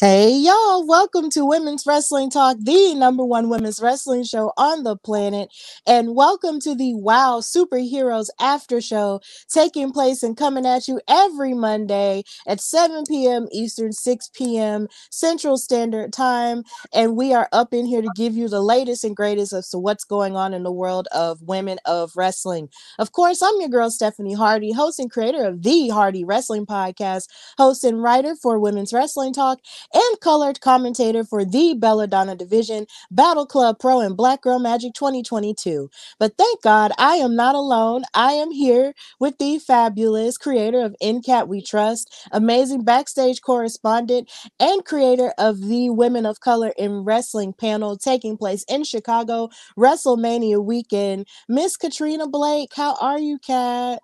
Hey, y'all, welcome to Women's Wrestling Talk, the number one women's wrestling show on the planet. And welcome to the Wow Superheroes After Show, taking place and coming at you every Monday at 7 p.m. Eastern, 6 p.m. Central Standard Time. And we are up in here to give you the latest and greatest as to what's going on in the world of women of wrestling. Of course, I'm your girl, Stephanie Hardy, host and creator of the Hardy Wrestling Podcast, host and writer for Women's Wrestling Talk and colored commentator for the Belladonna Division, Battle Club Pro, and Black Girl Magic 2022. But thank God I am not alone. I am here with the fabulous creator of In Kat We Trust, amazing backstage correspondent, and creator of the Women of Color in Wrestling panel taking place in Chicago, WrestleMania weekend. Miss Katrina Blake, how are you, Kat?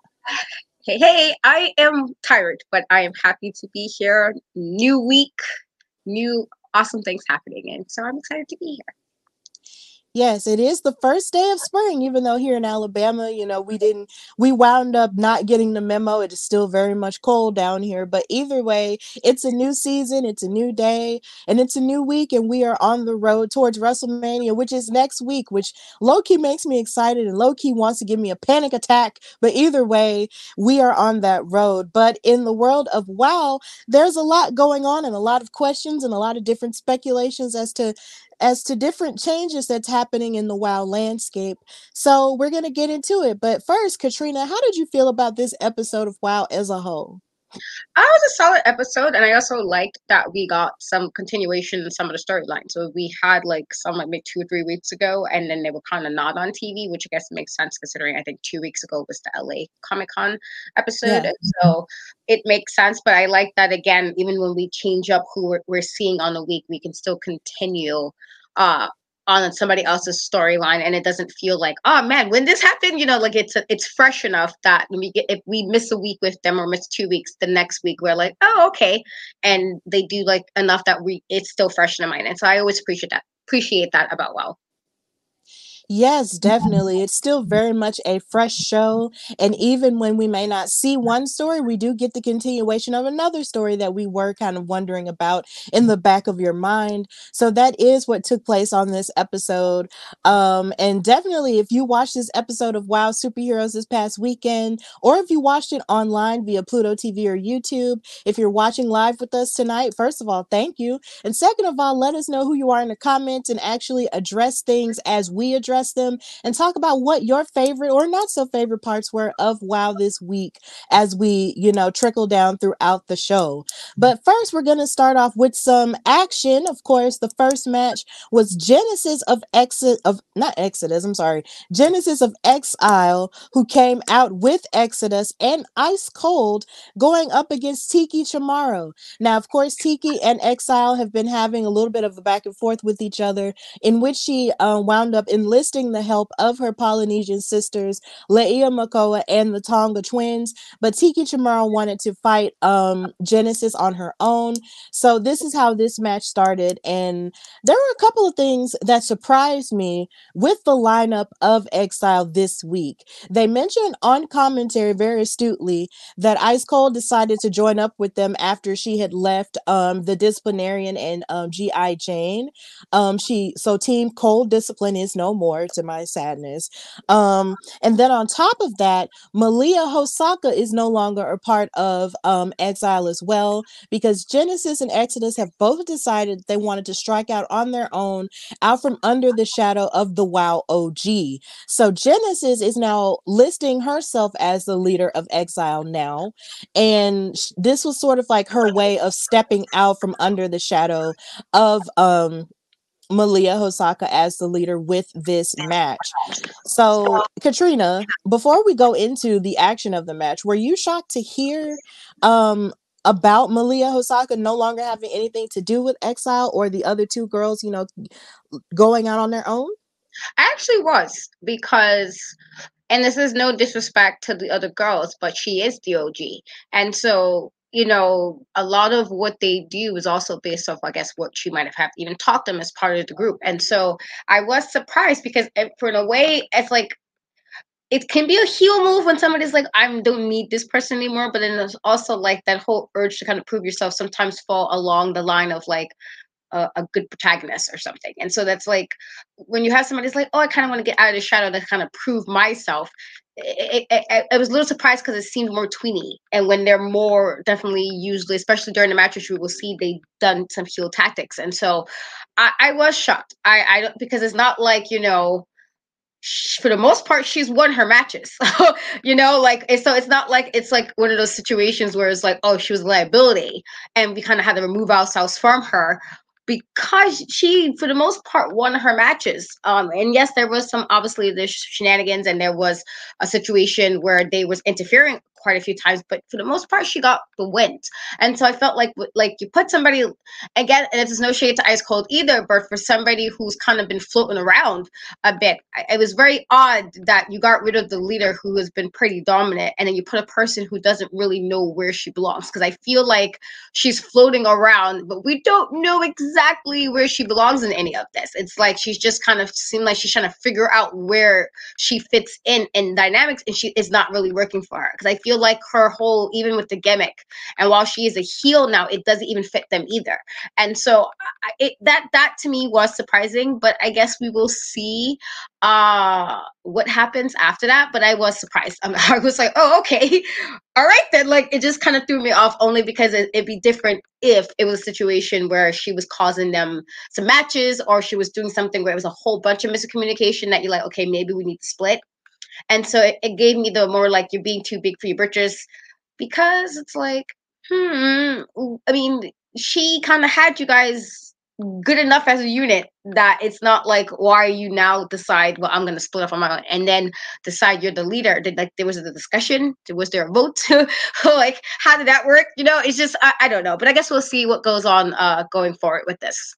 Hey, hey, I am tired, but I am happy to be here. New week, new awesome things happening. And so I'm excited to be here. Yes, it is the first day of spring, even though here in Alabama, you know, we didn't, we wound up not getting the memo. It is still very much cold down here. But either way, it's a new season, it's a new day, and it's a new week. And we are on the road towards WrestleMania, which is next week, which low key makes me excited and low key wants to give me a panic attack. But either way, we are on that road. But in the world of WoW, there's a lot going on and a lot of questions and a lot of different speculations as to as to different changes that's happening in the WoW landscape. So we're going to get into it. But first, Katrina, how did you feel about this episode of WoW as a whole? That was a solid episode, and I also liked that we got some continuation in some of the storylines. So we had like some like maybe two or three weeks ago, and then they were kind of not on TV, which I guess makes sense considering I think two weeks ago was the LA Comic Con episode. Yeah. So it makes sense. But I like that again, even when we change up who we're, we're seeing on the week, we can still continue uh on somebody else's storyline and it doesn't feel like oh man when this happened you know like it's it's fresh enough that when we get if we miss a week with them or miss two weeks the next week we're like oh okay and they do like enough that we it's still fresh in the mind and so i always appreciate that appreciate that about wow Yes, definitely. It's still very much a fresh show. And even when we may not see one story, we do get the continuation of another story that we were kind of wondering about in the back of your mind. So that is what took place on this episode. Um, and definitely, if you watched this episode of Wow Superheroes this past weekend, or if you watched it online via Pluto TV or YouTube, if you're watching live with us tonight, first of all, thank you. And second of all, let us know who you are in the comments and actually address things as we address address them and talk about what your favorite or not so favorite parts were of WoW this week as we, you know, trickle down throughout the show. But first, we're going to start off with some action. Of course, the first match was Genesis of Exit of not Exodus, I'm sorry, Genesis of Exile, who came out with Exodus and Ice Cold going up against Tiki Chamorro. Now, of course, Tiki and Exile have been having a little bit of a back and forth with each other, in which she uh, wound up enlisting the help of her Polynesian sisters, Leia Makoa and the Tonga twins. But Tiki Chamorro wanted to fight um, Genesis on her own. So this is how this match started. And there were a couple of things that surprised me with the lineup of Exile this week. They mentioned on commentary very astutely that Ice Cold decided to join up with them after she had left um, the disciplinarian and um, GI Jane. Um, she so Team Cold Discipline is no more to my sadness. Um, and then on top of that, Malia Hosaka is no longer a part of um, Exile as well because Genesis and Exodus have both decided they wanted to strike out on their own out from under the shadow of the WoW OG. So Genesis is now listing herself as the leader of Exile now. And this was sort of like her way of stepping out from under the shadow of um Malia Hosaka as the leader with this match. So, Katrina, before we go into the action of the match, were you shocked to hear um, about Malia Hosaka no longer having anything to do with Exile or the other two girls, you know, going out on their own? I actually was because and this is no disrespect to the other girls, but she is the OG. And so you know, a lot of what they do is also based off, I guess, what she might have had even taught them as part of the group. And so I was surprised because, eh, for in a way, it's like it can be a heel move when somebody's like, I don't need this person anymore. But then there's also like that whole urge to kind of prove yourself sometimes fall along the line of like, a, a, good protagonist or something. And so that's like when you have somebody's like, oh, I kind of want to get out of the shadow to kind of prove myself it, it, it, was a little surprised because it seemed more tweeny. And when they're more definitely usually, especially during the matches, we will see they've done some heel tactics. And so I, I was shocked. I, I don't because it's not like you know for the most part she's won her matches you know like so it's not like it's like one of those situations where it's like oh she was a liability and we kind of had to remove ourselves from her because she, for the most part, won her matches. Um, and yes, there was some obviously the shenanigans, and there was a situation where they was interfering quite a few times, but for the most part, she got the win. And so I felt like like you put somebody again, and it's no shade to Ice Cold either, but for somebody who's kind of been floating around a bit, it was very odd that you got rid of the leader who has been pretty dominant, and then you put a person who doesn't really know where she belongs. Because I feel like she's floating around, but we don't know exactly where she belongs in any of this. It's like she's just kind of seemed like she's trying to figure out where she fits in in dynamics, and she is not really working for her. Because I feel feel like her whole, even with the gimmick, and while she is a heel now, it doesn't even fit them either. And so it, that that to me was surprising, but I guess we will see uh what happens after that. But i was surprised. Um, i was like oh okay. All right then. Like it just kind of threw me off only because it, it'd be different if it was a situation where she was causing them some matches or she was doing something where it was a whole bunch of miscommunication that you're like okay maybe we need to split and so it, it gave me the more like you're being too big for your britches because it's like, hmm, I mean, she kind of had you guys good enough as a unit that it's not like why you now decide well i'm going to split up on my own and then decide you're the leader. Did like there was a discussion was there a vote? Like how did that work? You know it's just I, I don't know but i guess we'll see what goes on uh going forward with this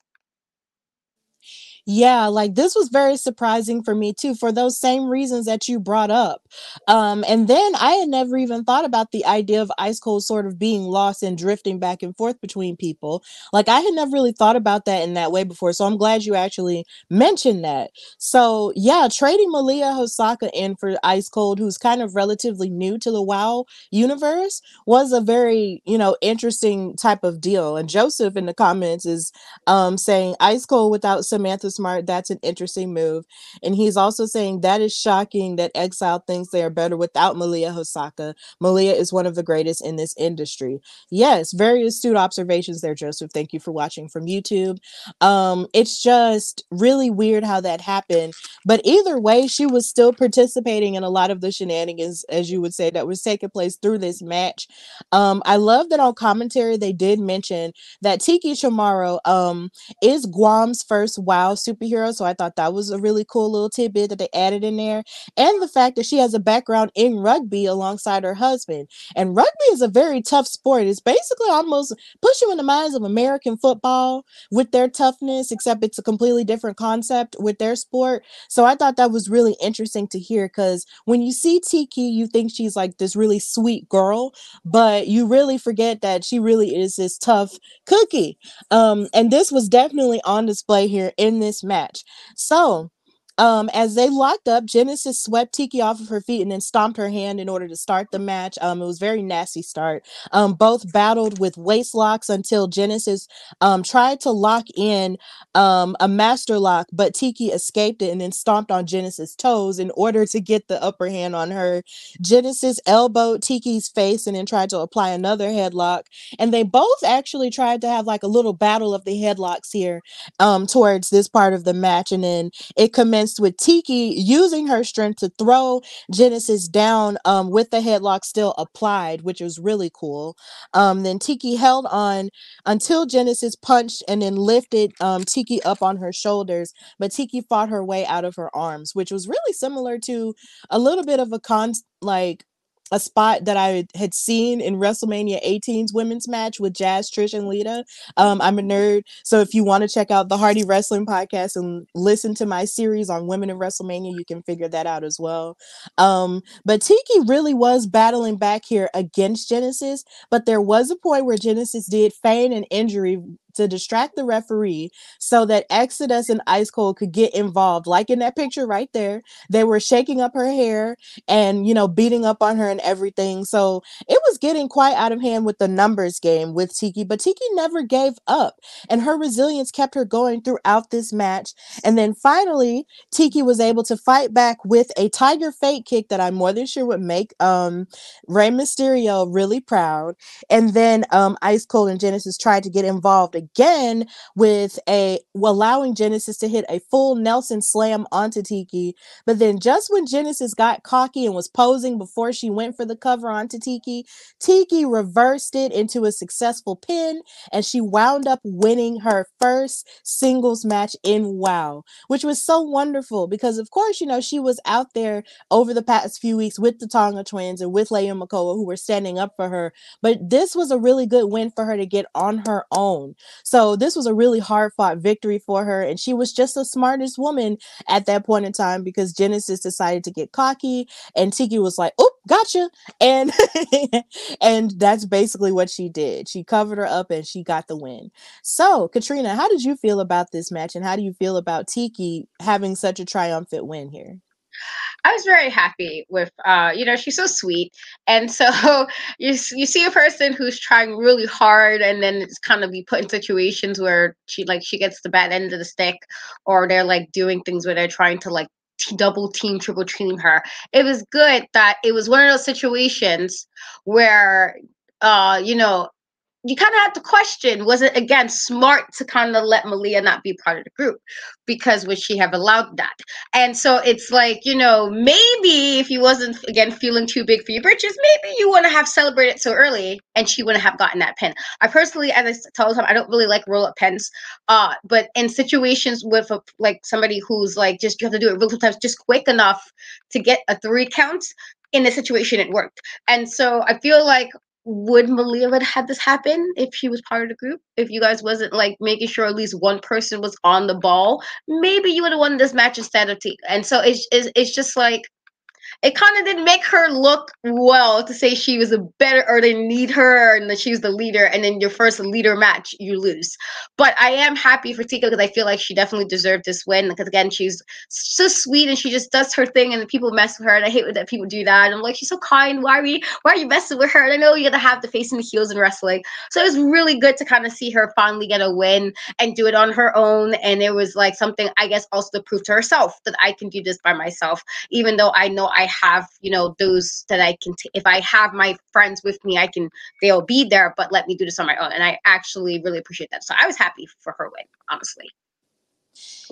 yeah, like this was very surprising for me too, for those same reasons that you brought up. Um, and then I had never even thought about the idea of ice cold sort of being lost and drifting back and forth between people. Like I had never really thought about that in that way before. So I'm glad you actually mentioned that. So yeah, trading Malia Hosaka in for Ice Cold, who's kind of relatively new to the WoW universe, was a very, you know, interesting type of deal. And Joseph in the comments is um saying Ice Cold without Samantha smart. That's an interesting move. And he's also saying that is shocking that Exile thinks they are better without Malia Hosaka. Malia is one of the greatest in this industry. Yes, very astute observations there, Joseph. Thank you for watching from YouTube. Um, it's just really weird how that happened. But either way, she was still participating in a lot of the shenanigans, as you would say, that was taking place through this match. Um, I love that on commentary they did mention that Tiki Chamorro um is Guam's first WoW superhero. So I thought that was a really cool little tidbit that they added in there. And the fact that she has a background in rugby alongside her husband. And rugby is a very tough sport. It's basically almost push you in the minds of American football with their toughness, except it's a completely different concept with their sport. So I thought that was really interesting to hear because when you see Tiki, you think she's like this really sweet girl, but you really forget that she really is this tough cookie. Um, and this was definitely on display here in this match. So um, as they locked up, Genesis swept Tiki off of her feet and then stomped her hand in order to start the match. Um, it was very nasty start. Um, both battled with waist locks until Genesis um, tried to lock in um, a master lock, but Tiki escaped it and then stomped on Genesis' toes in order to get the upper hand on her. Genesis elbowed Tiki's face and then tried to apply another headlock. And they both actually tried to have like a little battle of the headlocks here um, towards this part of the match. And then it commenced with Tiki using her strength to throw Genesis down um, with the headlock still applied, which was really cool. Um, then Tiki held on until Genesis punched and then lifted um, Tiki up on her shoulders, but Tiki fought her way out of her arms, which was really similar to a little bit of a con like a spot that I had seen in WrestleMania 18's women's match with Jazz, Trish, and Lita. Um, I'm a nerd, so if you want to check out the Hardy Wrestling podcast and listen to my series on women in WrestleMania, you can figure that out as well. Um, but Tiki really was battling back here against Genesis, but there was a point where Genesis did feign an injury to distract the referee so that Exodus and Ice Cold could get involved. Like in that picture right there, they were shaking up her hair and, you know, beating up on her and everything. So it was getting quite out of hand with the numbers game with Tiki, but Tiki never gave up and her resilience kept her going throughout this match. And then finally, Tiki was able to fight back with a Tiger Fate kick that I'm more than sure would make um, Rey Mysterio really proud. And then um, Ice Cold and Genesis tried to get involved again with a allowing Genesis to hit a full Nelson slam onto Tiki. But then just when Genesis got cocky and was posing before she went for the cover onto Tiki, Tiki reversed it into a successful pin and she wound up winning her first singles match in WoW, which was so wonderful because of course, you know, she was out there over the past few weeks with the Tonga twins and with Leia Makoa who were standing up for her. But this was a really good win for her to get on her own. So this was a really hard fought victory for her. And she was just the smartest woman at that point in time because Genesis decided to get cocky and Tiki was like, oh, gotcha. And and that's basically what she did. She covered her up and she got the win. So Katrina, how did you feel about this match and how do you feel about Tiki having such a triumphant win here? I was very happy with, uh, you know, she's so sweet, and so you you see a person who's trying really hard, and then it's kind of be put in situations where she like she gets the bad end of the stick, or they're like doing things where they're trying to like t- double team, triple team her. It was good that it was one of those situations where, uh, you know, you kind of have to question was it again smart to kind of let Malia not be part of the group because would she have allowed that? And so it's like, you know, maybe if he wasn't again feeling too big for your britches, maybe you wouldn't have celebrated so early and she wouldn't have gotten that pin. I personally, as I told him, I don't really like roll up pins. Uh, but in situations with a, like somebody who's like just you have to do it real sometimes just quick enough to get a three count in the situation it worked. And so I feel like would Malia have had this happen if she was part of the group? If you guys wasn't like making sure at least one person was on the ball, maybe you would have won this match instead of T. And so it's, it's it's just like it kind of didn't make her look well to say she was a better or they need her and that she was the leader and then your first leader match you lose. But i am happy for Tiki because i feel like she definitely deserved this win because again she's so sweet and she just does her thing and people mess with her and i hate that people do that and i'm like she's so kind. Why are we why are you messing with her? And i know you gotta have the face and the heels in wrestling. So it was really good to kind of see her finally get a win and do it on her own and it was like something i guess also to prove to herself that i can do this by myself even though i know i have you know those that i can t- if i have my friends with me i can they'll be there but let me do this on my own. And i actually really appreciate that. So i was happy for her win honestly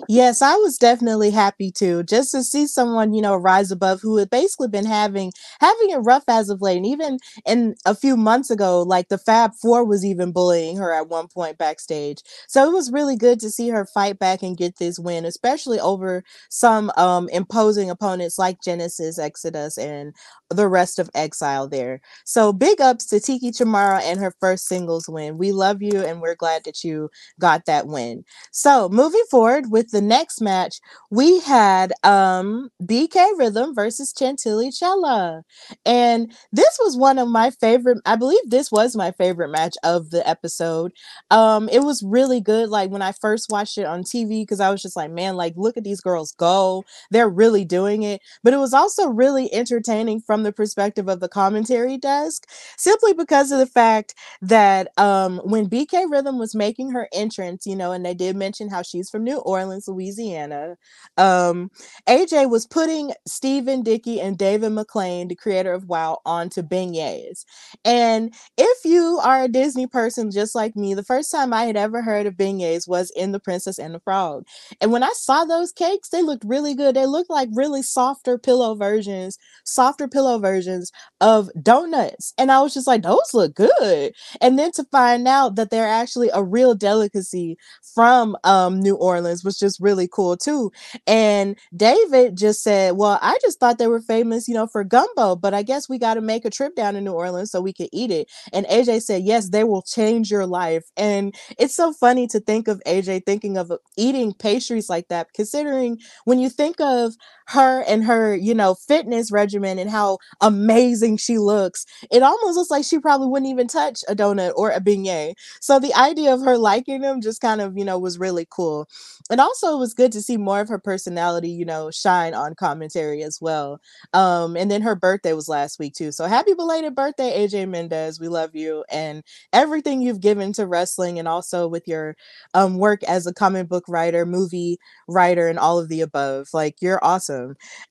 Yes, I was definitely happy to just to see someone, you know, rise above who had basically been having having it rough as of late. And even in a few months ago, like the Fab Four was even bullying her at one point backstage. So it was really good to see her fight back and get this win, especially over some um imposing opponents like Genesis, Exodus, and the rest of Exile there. So big ups to Tiki Chamorro and her first singles win. We love you and we're glad that you got that win. So moving forward with the next match, we had um BK Rhythm versus Chantilly Chella. And this was one of my favorite, I believe this was my favorite match of the episode. Um, it was really good. Like when I first watched it on TV, because I was just like, man, like look at these girls go. They're really doing it. But it was also really entertaining from the perspective of the commentary desk, simply because of the fact that um when BK Rhythm was making her entrance, you know, and they did mention how she's from New Orleans, Louisiana. Um, AJ was putting Stephen Dickey and David McLane, the creator of WoW, onto beignets. And if you are a Disney person just like me, the first time I had ever heard of beignets was in The Princess and the Frog. And when I saw those cakes, they looked really good. They looked like really softer pillow versions, softer pillow versions of donuts. And I was just like, those look good. And then to find out that they're actually a real delicacy from um, New Orleans was just really cool too. And David just said, Well, I just thought they were famous, you know, for gumbo, but I guess we got to make a trip down to New Orleans so we could eat it. And AJ said, Yes, they will change your life. And it's so funny to think of AJ thinking of eating pastries like that, considering when you think of her and her, you know, fitness regimen and how amazing she looks, it almost looks like she probably wouldn't even touch a donut or a beignet. So the idea of her liking them just kind of, you know, was really cool. And also it was good to see more of her personality, you know, shine on commentary as well. Um, and then her birthday was last week too. So happy belated birthday, AJ Mendez. We love you and everything you've given to wrestling and also with your um work as a comic book writer, movie writer, and all of the above. Like you're awesome.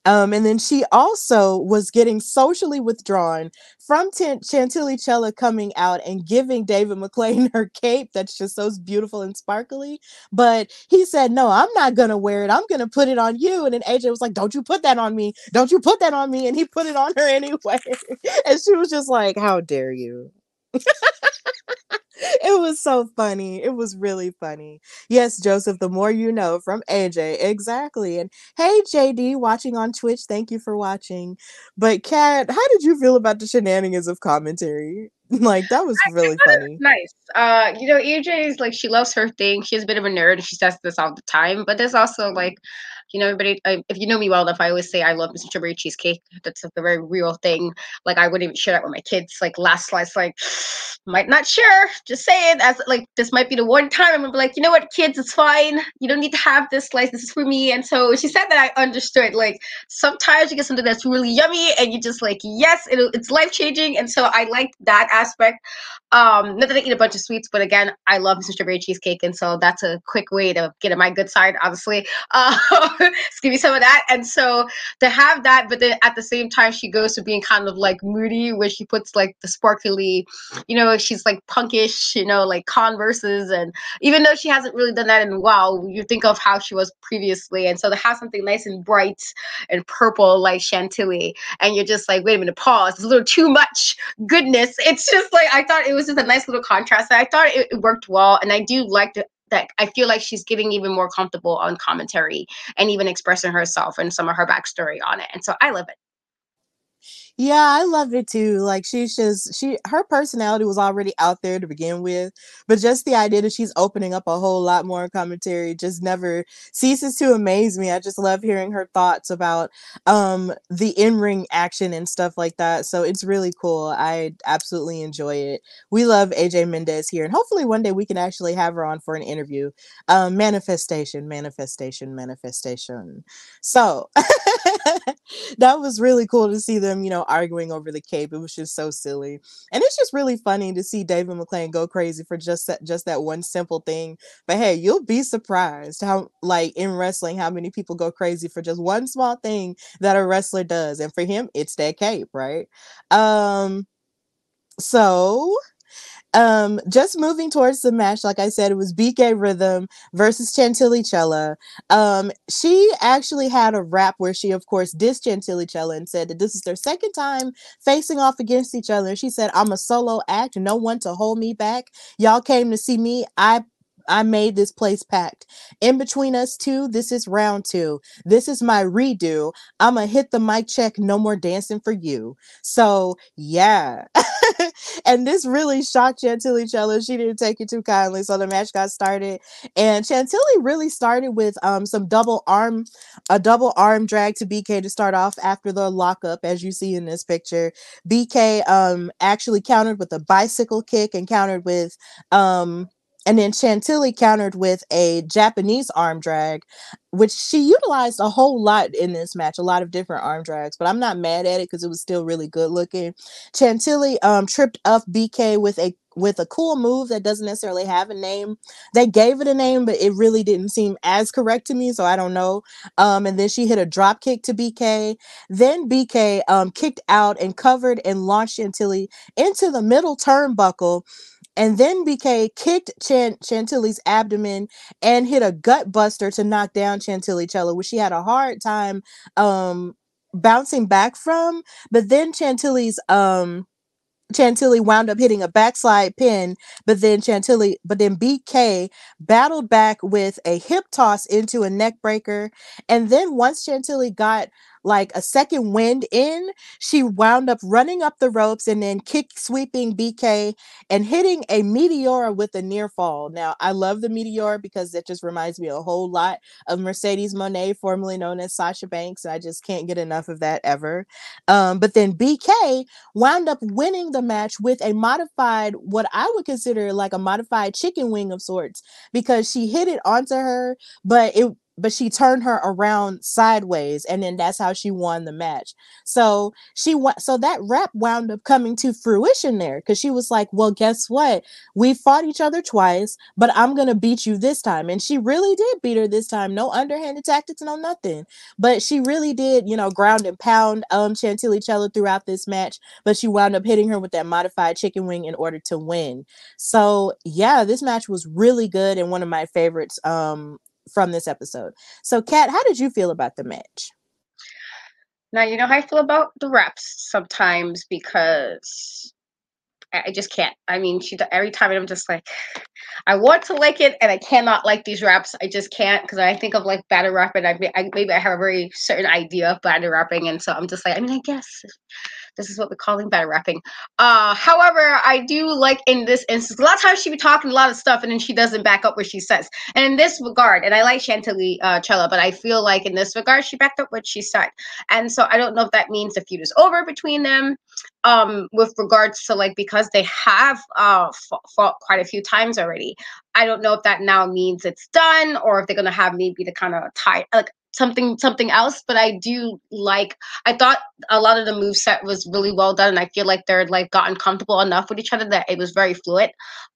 Um, and then she also was getting socially withdrawn from T- Chantilly Chella coming out and giving David McLane her cape that's just so beautiful and sparkly. But he said, No, I'm not gonna wear it. I'm gonna put it on you. And then AJ was like, Don't you put that on me. Don't you put that on me. And he put it on her anyway. and she was just like, How dare you? it was so funny. It was really funny. Yes, Joseph, the more you know from AJ. Exactly. And hey, JD, watching on Twitch. Thank you for watching. But, Kat, how did you feel about the shenanigans of commentary? Like, that was really funny. Nice. Uh, you know, AJ is like, she loves her thing. She's a bit of a nerd. She says this all the time. But there's also like, you know, everybody, I, if you know me well enough, I always say I love Mr. Strawberry cheesecake. That's like a very real thing. Like, I wouldn't even share that with my kids. Like, last slice, like, might not share. Just saying, as like, this might be the one time I'm gonna be like, you know what, kids, it's fine. You don't need to have this slice. This is for me. And so she said that I understood. Like, sometimes you get something that's really yummy and you just like, yes, it, it's life changing. And so I liked that aspect. Um, not that I eat a bunch of sweets, but again, I love Mr. Strawberry cheesecake. And so that's a quick way to get in my good side, obviously. Uh, give me some of that. And so to have that, but then at the same time, she goes to being kind of like moody, where she puts like the sparkly, you know, she's like punkish, you know, like Converses. And even though she hasn't really done that in a while, you think of how she was previously. And so to have something nice and bright and purple like Chantilly, and you're just like, wait a minute, pause. It's a little too much goodness. It's just like, I thought it was just a nice little contrast. I thought it, it worked well. And I do like the that I feel like she's getting even more comfortable on commentary and even expressing herself and some of her backstory on it. And so I love it. Yeah, I love it too. Like she's just she her personality was already out there to begin with, but just the idea that she's opening up a whole lot more commentary just never ceases to amaze me. I just love hearing her thoughts about um the in-ring action and stuff like that. So it's really cool. I absolutely enjoy it. We love AJ Mendez here and hopefully one day we can actually have her on for an interview. Um manifestation, manifestation, manifestation. So that was really cool to see them, you know, arguing over the cape. It was just so silly. And it's just really funny to see David McLane go crazy for just that just that one simple thing. But hey, you'll be surprised how like in wrestling how many people go crazy for just one small thing that a wrestler does. And for him, it's that cape, right? Um so um, just moving towards the match, like I said, it was BK Rhythm versus Chantilly. Um, she actually had a rap where she, of course, dissed Chantilly and said that this is their second time facing off against each other. She said, I'm a solo act, no one to hold me back. Y'all came to see me. I I made this place packed. In between us two, this is round two. This is my redo. I'ma hit the mic check. No more dancing for you. So yeah. and this really shocked Chantilly Chella. She didn't take it too kindly. So the match got started. And Chantilly really started with um some double arm, a double arm drag to BK to start off after the lockup, as you see in this picture. BK um actually countered with a bicycle kick and countered with um and then Chantilly countered with a Japanese arm drag, which she utilized a whole lot in this match, a lot of different arm drags, but I'm not mad at it because it was still really good looking. Chantilly um, tripped up BK with a with a cool move that doesn't necessarily have a name. They gave it a name, but it really didn't seem as correct to me, so I don't know. Um, and then she hit a drop kick to BK. Then BK um, kicked out and covered and launched Chantilly into the middle turnbuckle and then BK kicked Chan- Chantilly's abdomen and hit a gut buster to knock down Chantilly Chella, which she had a hard time um bouncing back from. But then Chantilly's um Chantilly wound up hitting a backslide pin, but then Chantilly, but then BK battled back with a hip toss into a neck breaker. And then once Chantilly got like a second wind in, she wound up running up the ropes and then kick sweeping BK and hitting a Meteora with a near fall. Now, I love the Meteora because it just reminds me a whole lot of Mercedes Moné, formerly known as Sasha Banks. And I just can't get enough of that ever. Um, but then BK wound up winning the match with a modified, what I would consider like a modified chicken wing of sorts, because she hit it onto her, but it but she turned her around sideways and then that's how she won the match. So she went so that rap wound up coming to fruition there because she was like well guess what? We fought each other twice but i'm gonna beat you this time. And she really did beat her this time. No underhanded tactics no nothing. But she really did you know ground and pound um chantilly Chella throughout this match but she wound up hitting her with that modified chicken wing in order to win. So yeah this match was really good and one of my favorites um from this episode. So, Kat, how did you feel about the match? Now you know how I feel about the reps sometimes because I just can't. I mean, she every time I'm just like, I want to like it and I cannot like these raps. I just can't because I think of like battle rapping. I, I maybe I have a very certain idea of battle rapping, and so I'm just like, I mean, I guess this is what we're calling battle rapping. Uh, however, I do like in this instance, a lot of times she be talking a lot of stuff and then she doesn't back up what she says. And in this regard, and I like Chantilly uh, Chella, but I feel like in this regard, she backed up what she said. And so I don't know if that means the feud is over between them um with regards to like because they have uh fought quite a few times already i don't know if that now means it's done or if they're gonna have maybe the kind of tie like something something else but i do like i thought a lot of the move set was really well done and i feel like they're like gotten comfortable enough with each other that it was very fluid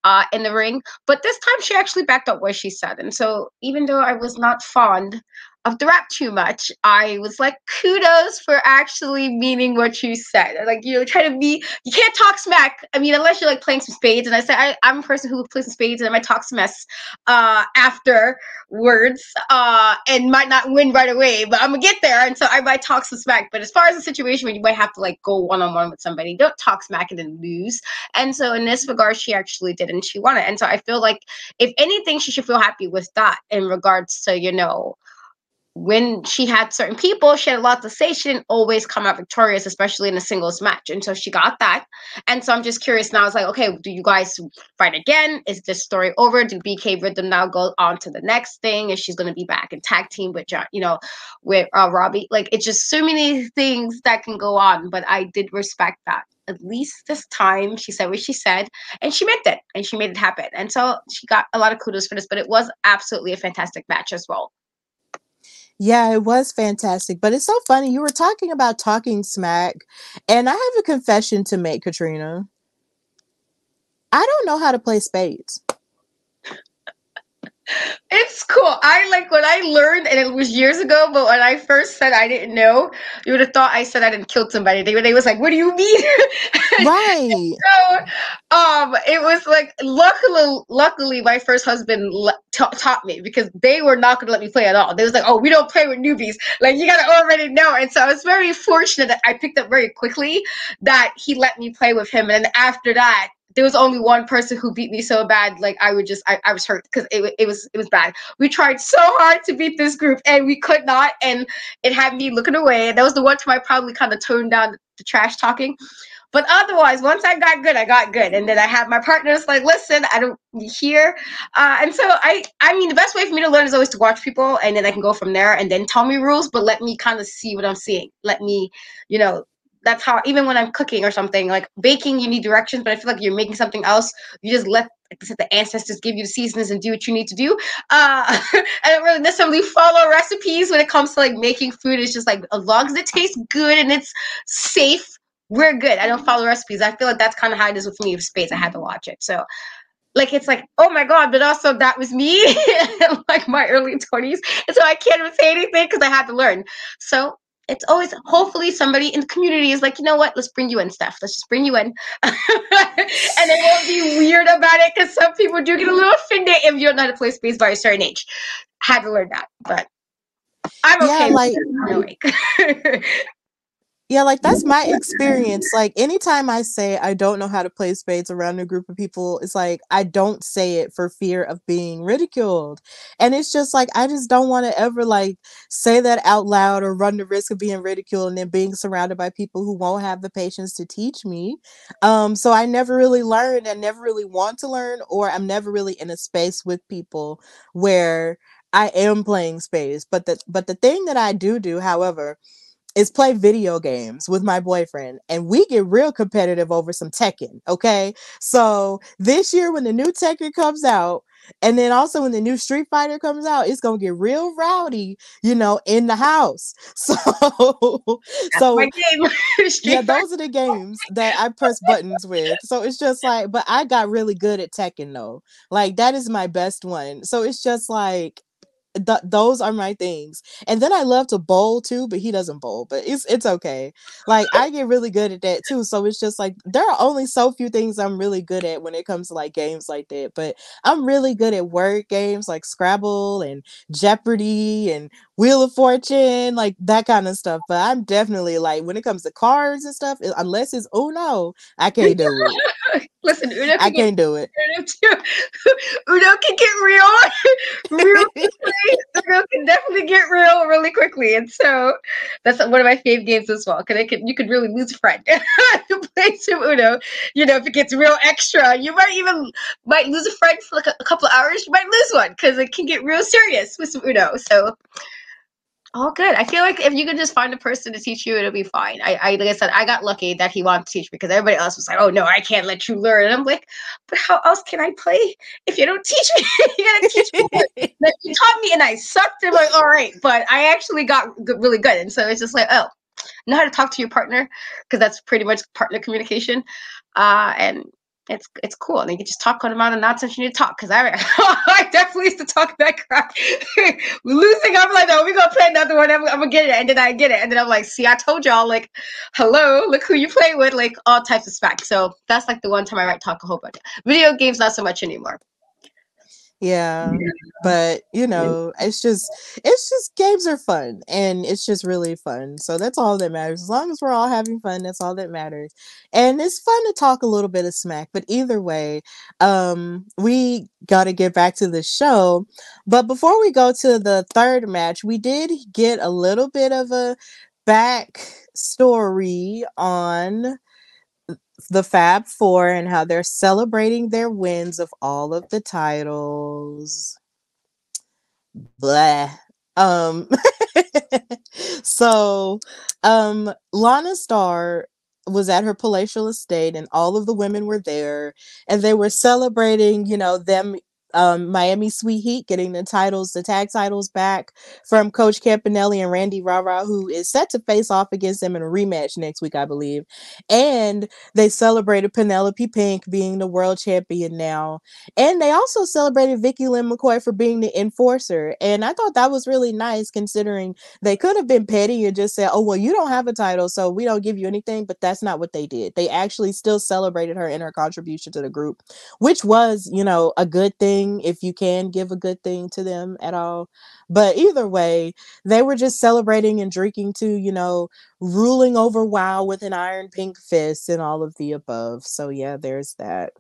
uh in the ring. But this time she actually backed up what she said and so even though i was not fond of the rap too much. I was like, kudos for actually meaning what you said. Like, you know, try to be, you can't talk smack. I mean, unless you're like playing some spades. And I said, I, am a person who plays some spades and I might talk some mess uh, afterwards uh, and might not win right away, but I'm gonna get there. And so I might talk some smack. But as far as the situation where you might have to like go one on one with somebody, don't talk smack and then lose. And so in this regard, she actually did and she won it. And so I feel like, if anything, she should feel happy with that in regards to, you know, when she had certain people, she had a lot to say. She didn't always come out victorious, especially in a singles match. And so she got that. And so I'm just curious now. It's like, okay, do you guys fight again? Is this story over? Do BK Rhythm now go on to the next thing? Is she's going to be back in tag team with John, you know, with uh, Robbie? Like, it's just so many things that can go on. But I did respect that. At least this time, she said what she said, and she meant it, and she made it happen. And so she got a lot of kudos for this. But it was absolutely a fantastic match as well. Yeah, it was fantastic. But it's so funny. You were talking about talking smack, and I have a confession to make, Katrina. I don't know how to play spades. It's cool. I like when I learned, and it was years ago, but when I first said I didn't know, you would have thought I said I didn't kill somebody. They, they was like, What do you mean? Right. so um it was like luckily luckily my first husband le- ta- taught me because they were not going to let me play at all they was like oh we don't play with newbies like you gotta already know and so i was very fortunate that i picked up very quickly that he let me play with him and then after that there was only one person who beat me so bad like i would just i, I was hurt because it, it was it was bad. We tried so hard to beat this group and we could not and it had me looking away and that was the one time i probably kind of toned down the trash talking. But otherwise, once I got good, I got good, and then I had my partners like, listen, I don't hear, uh, and so I, I mean, the best way for me to learn is always to watch people, and then I can go from there, and then tell me rules, but let me kind of see what I'm seeing. Let me, you know, that's how even when I'm cooking or something like baking, you need directions, but I feel like you're making something else. You just let the ancestors give you the seasonings and do what you need to do. Uh, I don't really necessarily follow recipes when it comes to like making food. It's just like as long as it tastes good and it's safe, we're good. I don't follow recipes. I feel like that's kind of how it is with me with space. I had to watch it. So like it's like, oh my god, but also that was me like my early 20s. And so I can't even say anything because I had to learn. So it's always hopefully somebody in the community is like, you know what, let's bring you in, Steph. Let's just bring you in. and they won't be weird about it because some people do get a little offended if you're not a play space by a certain age. Had to learn that. But I'm Yeah, okay like- with it. Yeah, like that's my experience. Like anytime I say I don't know how to play spades around a group of people, it's like I don't say it for fear of being ridiculed. And it's just like I just don't want to ever like say that out loud or run the risk of being ridiculed and then being surrounded by people who won't have the patience to teach me. Um so I never really learned and never really want to learn or I'm never really in a space with people where I am playing spades. But the but the thing that I do do, however, is play video games with my boyfriend and we get real competitive over some Tekken, okay? So this year when the new Tekken comes out and then also when the new Street Fighter comes out, it's going to get real rowdy, you know, in the house. So so. Yeah, those are the games that I press buttons with. So it's just like, but I got really good at Tekken though. Like that is my best one. So it's just like th- those are my things. And then I love to bowl too, but he doesn't bowl, but it's it's okay. Like I get really good at that too. So it's just like there are only so few things I'm really good at when it comes to like games like that. But I'm really good at word games like Scrabble and Jeopardy and Wheel of Fortune, like that kind of stuff. But I'm definitely like when it comes to cards and stuff, i- unless it's Uno, I can't do it. Listen, Uno I can, get, can't do it. Uno can get real, real quickly. Uno can definitely get real really quickly, and so that's one of my fave games as well. Because can you could really lose a friend to play some Uno. You know, if it gets real extra, you might even might lose a friend for like a, a couple hours. You might lose one because it can get real serious with some Uno. So all good. I feel like if you could just find a person to teach you, it'll be fine. I, I like I said, I got lucky that he wanted to teach me because everybody else was like, "Oh no, I can't let you learn." And I'm like, "But how else can I play if you don't teach me? you gotta teach me." Like, you taught me, and I sucked. And I'm like, "All right," but I actually got really good, and so it's just like, oh, know how to talk to your partner because that's pretty much partner communication, uh, and it's it's cool. And you can just talk on amount of nonsense you need to talk. Because I I definitely used to talk that crap. Losing, I'm like, no, we're gonna play another one. I'm, I'm gonna get it, and then I get it, and then I'm like, see, I told y'all, like, hello, look who you play with, like all types of smack. So that's like the one time I might talk a whole bunch. Video games, not so much anymore. Yeah, but you know, it's just it's just games are fun and it's just really fun. So that's all that matters. As long as we're all having fun, that's all that matters. And it's fun to talk a little bit of smack, but either way, um we got to get back to the show. But before we go to the third match, we did get a little bit of a back story on the Fab Four and how they're celebrating their wins of all of the titles. Blah. Um so um Lana Starr was at her palatial estate and all of the women were there and they were celebrating, you know, them um, Miami Sweet Heat getting the titles, the tag titles back from Coach Campanelli and Randy Rara, who is set to face off against them in a rematch next week, I believe. And they celebrated Penelope Pink being the world champion now. And they also celebrated Vicky Lynn McCoy for being the enforcer. And I thought that was really nice considering they could have been petty and just said, oh, well, you don't have a title, so we don't give you anything. But that's not what they did. They actually still celebrated her and her contribution to the group, which was, you know, a good thing thing if you can give a good thing to them at all. But either way, they were just celebrating and drinking to, you know, ruling over WoW with an iron pink fist and all of the above. So yeah, there's that.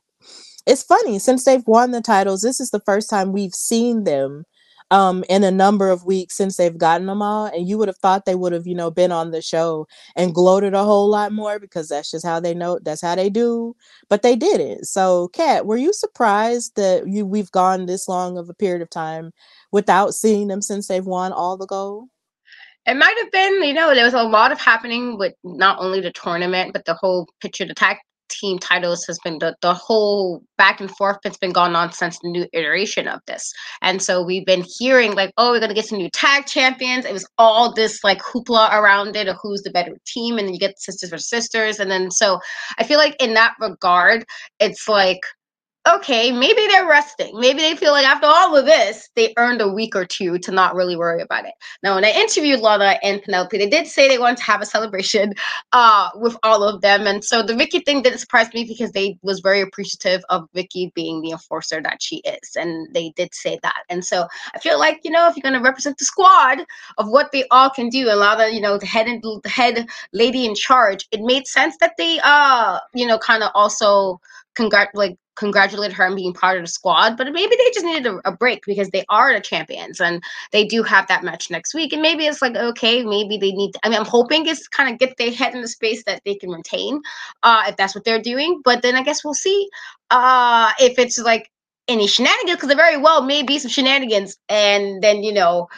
It's funny since they've won the titles, this is the first time we've seen them um, in a number of weeks since they've gotten them all. And you would have thought they would have, you know, been on the show and gloated a whole lot more because that's just how they know that's how they do. But they didn't. So, Kat, were you surprised that you we've gone this long of a period of time without seeing them since they've won all the gold? It might have been, you know, there was a lot of happening with not only the tournament, but the whole picture tag team titles has been the, the whole back and forth that's been going on since the new iteration of this. And so we've been hearing like, oh, we're gonna get some new tag champions. It was all this like hoopla around it of who's the better team, and then you get sisters for sisters. And then so I feel like in that regard, it's like okay, maybe they're resting. Maybe they feel like after all of this, they earned a week or two to not really worry about it. Now, when I interviewed Lana and Penelope, they did say they wanted to have a celebration uh, with all of them. And so the Vicky thing didn't surprise me because they was very appreciative of Vicky being the enforcer that she is. And they did say that. And so I feel like, you know, if you're going to represent the squad of what they all can do, and Lana, you know, the head and the head lady in charge, it made sense that they, uh, you know, kind of also congrat like congratulated her on being part of the squad, but maybe they just needed a, a, break because they are the champions and they do have that match next week. And maybe it's like, okay, maybe they need, to, I mean, I'm hoping it's kind of get their head in the space that they can retain uh, if that's what they're doing. But then I guess we'll see uh, if it's like any shenanigans because there very well may be some shenanigans. And then, you know,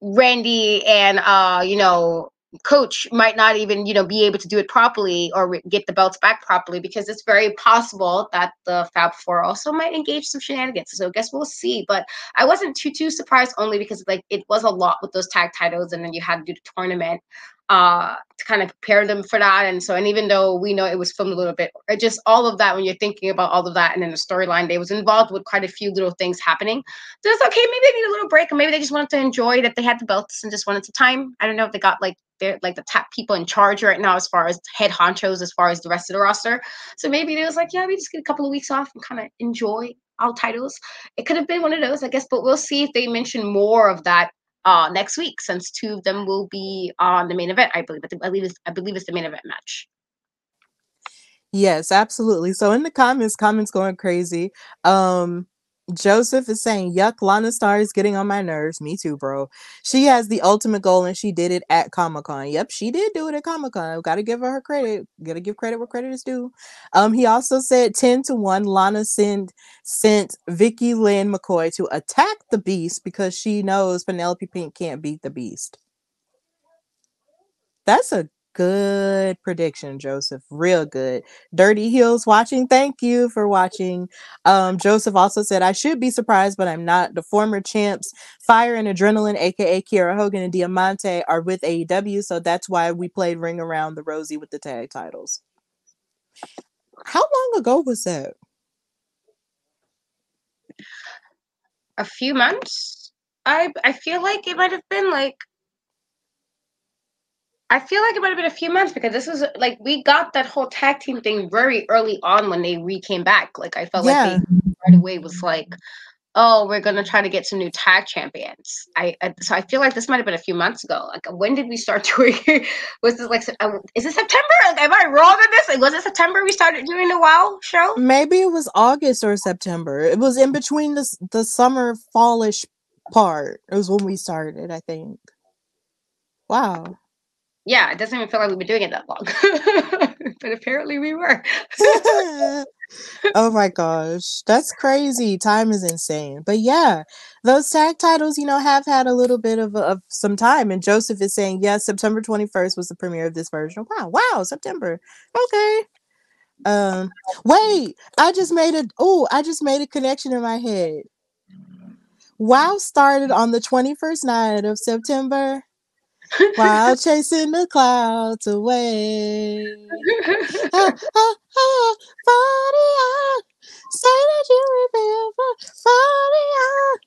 Randy and, uh, you know, coach might not even you know be able to do it properly or get the belts back properly because it's very possible that the fab four also might engage some shenanigans. So i guess we'll see. But i wasn't too too surprised only because like it was a lot with those tag titles and then you had to do the tournament uh to kind of prepare them for that and so and even though we know it was filmed a little bit it just all of that when you're thinking about all of that and then the storyline they was involved with quite a few little things happening. So it's okay maybe they need a little break or maybe they just wanted to enjoy that they had the belts and just wanted some time. I don't know if they got like they're like the top people in charge right now as far as head honchos as far as the rest of the roster. So maybe they was like yeah we just get a couple of weeks off and kind of enjoy all titles. It could have been one of those i guess but we'll see if they mention more of that uh, next week, since two of them will be on the main event. I believe, I believe, it's, I believe it's the main event match. Yes, absolutely. So in the comments, comments going crazy. Um, Joseph is saying, Yuck, Lana Star is getting on my nerves. Me too, bro. She has the ultimate goal and she did it at Comic Con. Yep, she did do it at Comic Con. Gotta give her her credit. Gotta give credit where credit is due. Um, he also said 10 to 1, Lana sent sent Vicky Lynn McCoy to attack the beast because she knows Penelope Pink can't beat the beast. That's a good prediction, Joseph. Real good. Dirty Heels watching. Thank you for watching. Um, Joseph also said, I should be surprised, but I'm not. The former champs, Fire and Adrenaline, aka Kiera Hogan and Diamante, are with AEW, so that's why we played Ring Around the Rosie with the tag titles. How long ago was that? A few months. I I feel like it might have been like I feel like it might have been a few months because this was like we got that whole tag team thing very early on when they re came back. Like I felt yeah. like they right away was like, oh, we're gonna try to get some new tag champions. I, I so I feel like this might have been a few months ago. Like when did we start doing? was this like um, is it September? Am I wrong on this? Like, was it September we started doing the WoW show? Maybe it was August or September. It was in between the the summer fallish part. It was when we started, I think. Wow. Yeah, it doesn't even feel like we've been doing it that long, but apparently we were. oh my gosh, that's crazy. Time is insane. But yeah, those tag titles, you know, have had a little bit of, of some time. And Joseph is saying, yes, September 21st was the premiere of this version. Wow, wow, September. Okay. Um, wait, I just made a oh, I just made a connection in my head. WoW started on the 21st night of September while chasing the clouds away. ah, ah, ah, Faria, say that you remember Faria.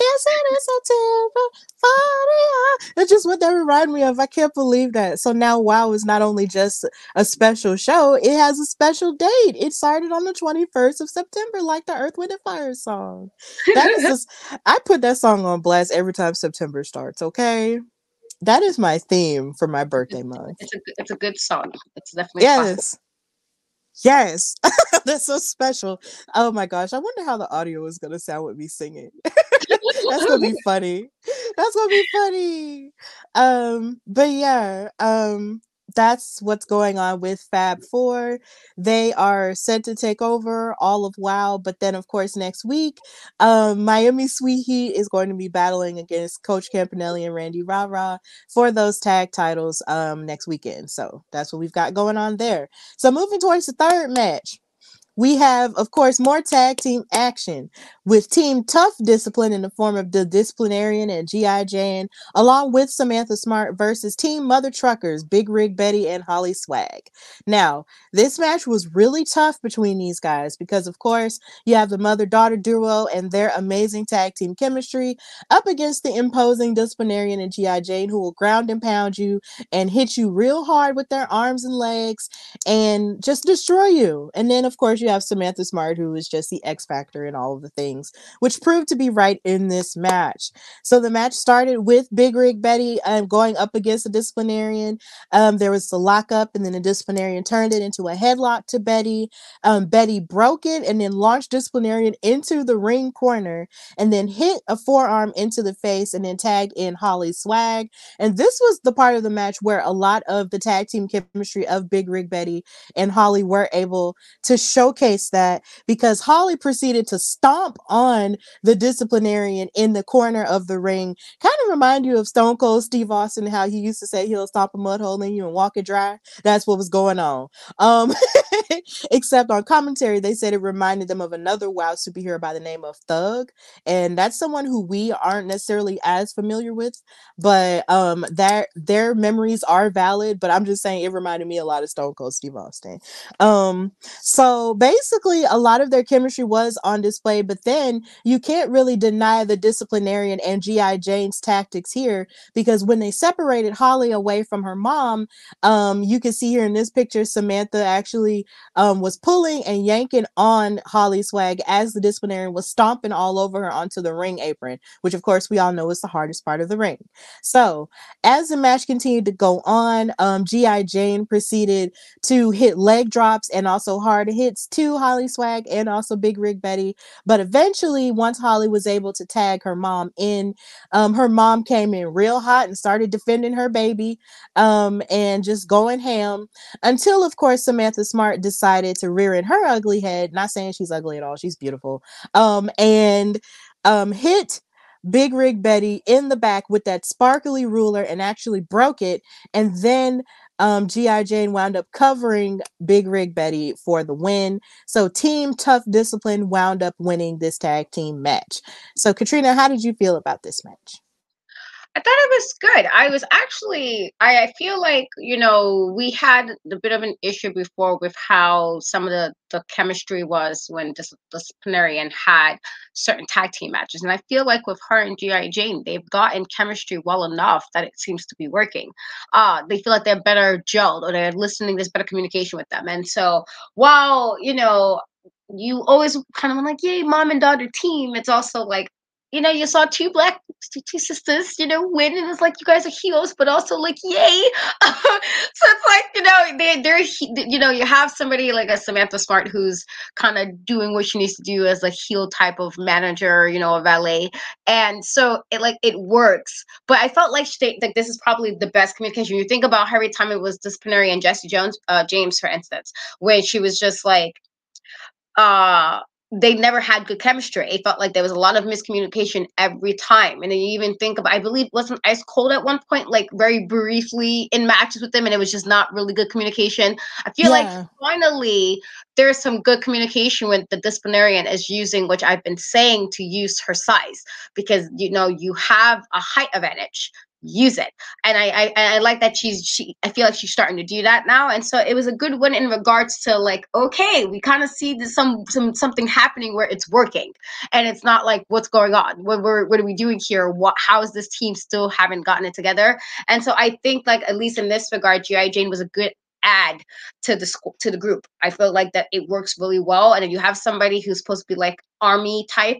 Yes, it is September. Faria. That's just what that reminded me of. I can't believe that. So now WoW is not only just a special show, it has a special date. It started on the 21st of September, like the Earth, Wind, and Fire song. That is just, I put that song on blast every time September starts, okay? That is my theme for my birthday month. It's a it's a good song. It's definitely yes. Yes, that's so special. Oh my gosh, I wonder how the audio is gonna sound with me singing. that's gonna be funny. That's gonna be funny. Um, but yeah, um, that's what's going on with Fab Four. They are set to take over all of WoW, but then of course next week, um, Miami Sweet Heat is going to be battling against Coach Campanelli and Randi Rah Rah for those tag titles um next weekend. So that's what we've got going on there. So moving towards the third match. We have, of course, more tag team action with Team Tough Discipline in the form of the Disciplinarian and G.I. Jane, along with Samantha Smart versus Team Mother Truckers, Big Rig Betty and Holly Swag. Now, this match was really tough between these guys because, of course, you have the mother daughter duo and their amazing tag team chemistry up against the imposing Disciplinarian and G.I. Jane, who will ground and pound you and hit you real hard with their arms and legs and just destroy you. And then, of course, you have Samantha Smart, who is just the X factor in all of the things, which proved to be right in this match. So the match started with Big Rig Betty um, going up against the disciplinarian. Um, there was the lockup, and then the disciplinarian turned it into a headlock to Betty. Um, Betty broke it and then launched disciplinarian into the ring corner, and then hit a forearm into the face, and then tagged in Holly Swag. And this was the part of the match where a lot of the tag team chemistry of Big Rig Betty and Holly were able to show showcase that because Holly proceeded to stomp on the disciplinarian in the corner of the ring. Kind of remind you of Stone Cold Steve Austin, how he used to say he'll stomp a mud hole in you and walk it dry. That's what was going on. Um, except on commentary, they said it reminded them of another WoW superhero by the name of Thug. And that's someone who we aren't necessarily as familiar with, but um that their memories are valid. But I'm just saying it reminded me a lot of Stone Cold Steve Austin. Um, so basically a lot of their chemistry was on display, but then you can't really deny the disciplinarian and G.I. Jane's tactics here because when they separated Holly away from her mom, um, you can see here in this picture, Samantha actually um, was pulling and yanking on Holly Swag as the disciplinarian was stomping all over her onto the ring apron, which of course we all know is the hardest part of the ring. So as the match continued to go on, um, G.I. Jane proceeded to hit leg drops and also hard hits to Holly Swag and also Big Rig Betty. But eventually, once Holly was able to tag her mom in, um, her mom came in real hot and started defending her baby um, and just going ham until, of course, Samantha Smart decided to rear in her ugly head. Not saying she's ugly at all, she's beautiful. Um, and um, hit Big Rig Betty in the back with that sparkly ruler and actually broke it. And then um, G.I. Jane wound up covering Big Rig Betty for the win. So Team Tough Discipline wound up winning this tag team match. So Katrina, how did you feel about this match? I thought it was good. I was actually, I, I feel like, you know, we had a bit of an issue before with how some of the, the chemistry was when Dis- Disciplinarian had certain tag team matches. And I feel like with her and G.I. Jane, they've gotten chemistry well enough that it seems to be working. Uh, they feel like they're better gelled or they're listening, there's better communication with them. And so while, you know, you always kind of like, yay, mom and daughter team. It's also like you know, you saw two black two sisters, you know, win, and it's like you guys are heroes, but also like, yay! so it's like you know, they they're you know, you have somebody like a Samantha Smart who's kind of doing what she needs to do as a heel type of manager, you know, a valet, and so it like it works. But I felt like she, like this is probably the best communication. You think about every time it was disciplinary and Jesse Jones, uh, James, for instance, where she was just like uh they never had good chemistry. It felt like there was a lot of miscommunication every time. And then you even think about, I believe, wasn't Ice Cold at one point, like very briefly in matches with them, and it was just not really good communication. I feel yeah. like finally there's some good communication when the disciplinarian is using, which I've been saying to use her size because you know you have a height advantage use it. And I, I i like that she's she i feel like she's starting to do that now. And so it was a good one in regards to like okay we kind of see this some some something happening where it's working. And it's not like what's going on? What we're what are we doing here? What how is this team still haven't gotten it together? And so i think like at least in this regard gi jane was a good add to the school to the group. I feel like that it works really well. And if you have somebody who's supposed to be like army type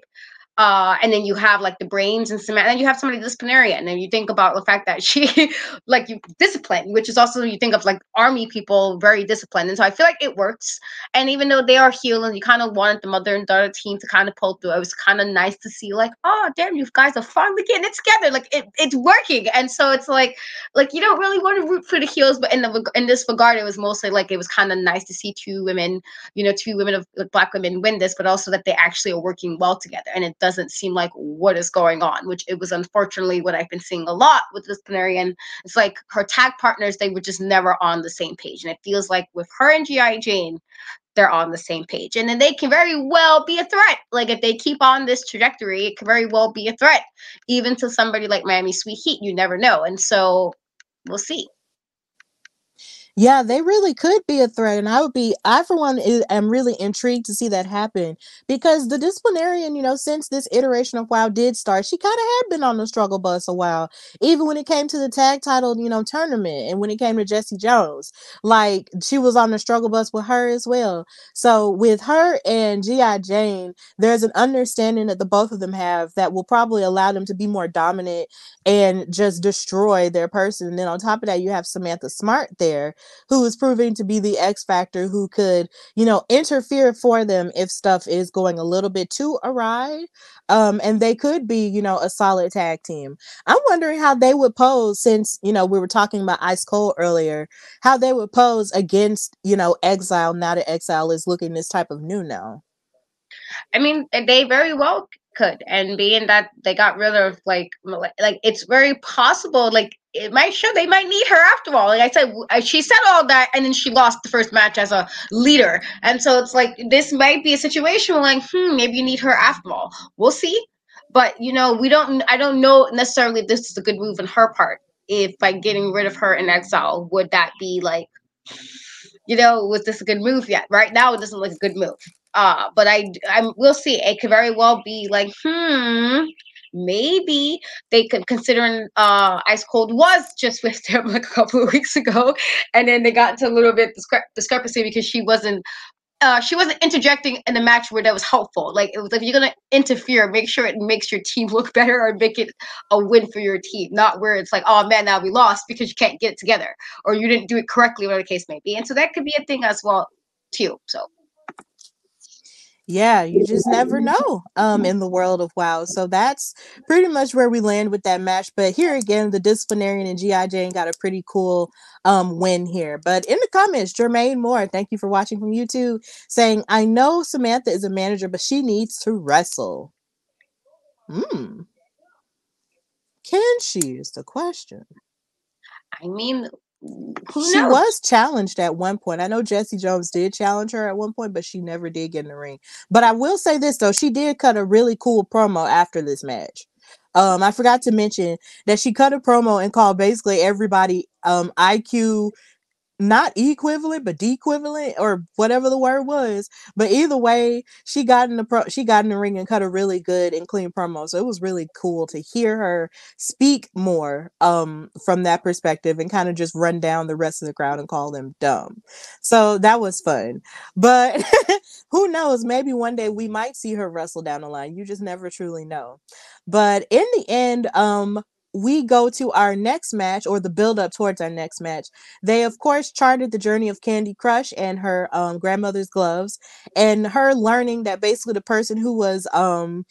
uh, and then you have like the brains and some, and then you have somebody disciplinarian, and then you think about the fact that she, like, you discipline, which is also you think of like army people very disciplined, and so I feel like it works. And even though they are healing, you kind of wanted the mother and daughter team to kind of pull through. It was kind of nice to see, like, oh damn, you guys are finally getting it together, like it, it's working. And so it's like, like you don't really want to root for the heels, but in the in this regard, it was mostly like it was kind of nice to see two women, you know, two women of like, black women win this, but also that they actually are working well together, and it doesn't seem like what is going on, which it was unfortunately what I've been seeing a lot with this Canarian. It's like her tag partners, they were just never on the same page. And it feels like with her and G.I. Jane, they're on the same page. And then they can very well be a threat. Like if they keep on this trajectory, it can very well be a threat. Even to somebody like Miami Sweet Heat, you never know. And so we'll see. Yeah, they really could be a threat. And I would be, I for one am really intrigued to see that happen because the disciplinarian, you know, since this iteration of WoW did start, she kind of had been on the struggle bus a while. Even when it came to the tag title, you know, tournament and when it came to Jesse Jones, like she was on the struggle bus with her as well. So with her and G.I. Jane, there's an understanding that the both of them have that will probably allow them to be more dominant and just destroy their person. And then on top of that, you have Samantha Smart there who is proving to be the X factor who could, you know, interfere for them if stuff is going a little bit too awry. Um, and they could be, you know, a solid tag team. I'm wondering how they would pose since, you know, we were talking about Ice Cold earlier, how they would pose against, you know, Exile now that Exile is looking this type of new now. I mean, they very well could and being that they got rid of like like it's very possible like it might show they might need her after all. Like i said she said all that and then she lost the first match as a leader. And so it's like this might be a situation where like hmm maybe you need her after all. We'll see. But you know we don't i don't know necessarily if this is a good move on her part. If by getting rid of her in exile would that be like you know was this a good move yet? Right now it doesn't look a good move. Uh, but I, I will see. It could very well be like, hmm, maybe they could considering uh ice cold was just with them like a couple of weeks ago and then they got into a little bit discre- discrepancy because she wasn't uh, she wasn't interjecting in the match where that was helpful. Like it was like you're gonna interfere, make sure it makes your team look better or make it a win for your team, not where it's like, oh man, now we lost because you can't get it together or you didn't do it correctly, whatever the case may be. And so that could be a thing as well too. So yeah you just never know um in the world of wow so that's pretty much where we land with that match but here again the disciplinarian and gi jane got a pretty cool um win here but in the comments jermaine moore thank you for watching from youtube saying i know samantha is a manager but she needs to wrestle. Hmm. Can she is the question. I mean who she knows? was challenged at one point. I know Jesse Jones did challenge her at one point, but she never did get in the ring. But I will say this though, she did cut a really cool promo after this match. Um, I forgot to mention that she cut a promo and called basically everybody um IQ not equivalent, but de equivalent or whatever the word was. But either way, she got in the pro she got in the ring and cut a really good and clean promo. So it was really cool to hear her speak more um from that perspective and kind of just run down the rest of the crowd and call them dumb. So that was fun. But who knows? Maybe one day we might see her wrestle down the line. You just never truly know. But in the end, um, we go to our next match or the build up towards our next match. They, of course, charted the journey of Kandi Krush and her um, grandmother's gloves, and her learning that basically the person who was um,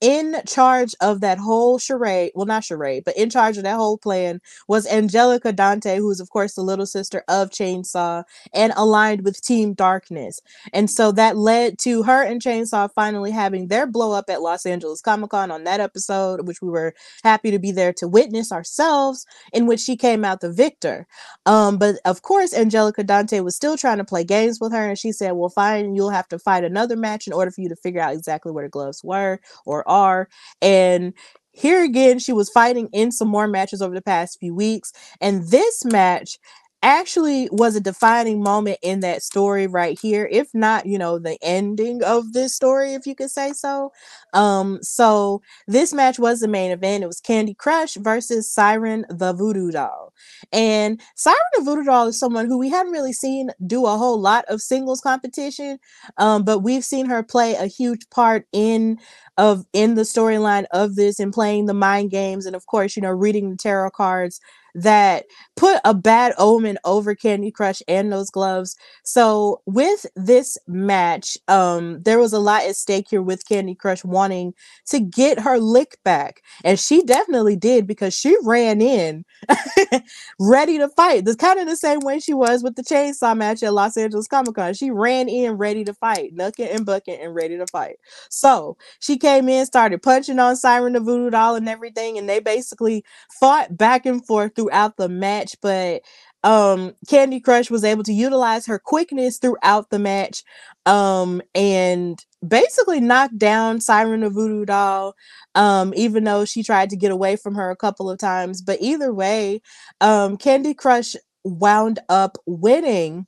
in charge of that whole charade, well, not charade, but in charge of that whole plan was Angelica Dante, who's, of course, the little sister of Chainsaw and aligned with Team Darkness. And so that led to her and Chainsaw finally having their blow up at Los Angeles Comic Con on that episode, which we were happy to be there to witness ourselves, in which she came out the victor. Um, but of course, Angelica Dante was still trying to play games with her, and she said, Well, fine, you'll have to fight another match in order for you to figure out exactly where the gloves were or are. And here again, she was fighting in some more matches over the past few weeks. And this match actually was a defining moment in that story right here if not you know the ending of this story if you could say so. Um so this match was the main event. It was Kandi Krush versus siren the voodoo doll. And siren the voodoo doll is someone who we haven't really seen do a whole lot of singles competition um but we've seen her play a huge part in of in the storyline of this and playing the mind games and of course you know reading the tarot cards that put a bad omen over Kandi Krush and those gloves. So with this match, um, there was a lot at stake here with Kandi Krush wanting to get her lick back. And she definitely did because she ran in ready to fight. That's kind of the same way she was with the chainsaw match at Los Angeles Comic Con. She ran in ready to fight, knucking and bucking and ready to fight. So she came in, started punching on Siren the Voodoo Doll and everything, and they basically fought back and forth throughout the match, but um Kandi Krush was able to utilize her quickness throughout the match um and basically knocked down Siren the Voodoo Doll um even though she tried to get away from her a couple of times but either way um Kandi Krush wound up winning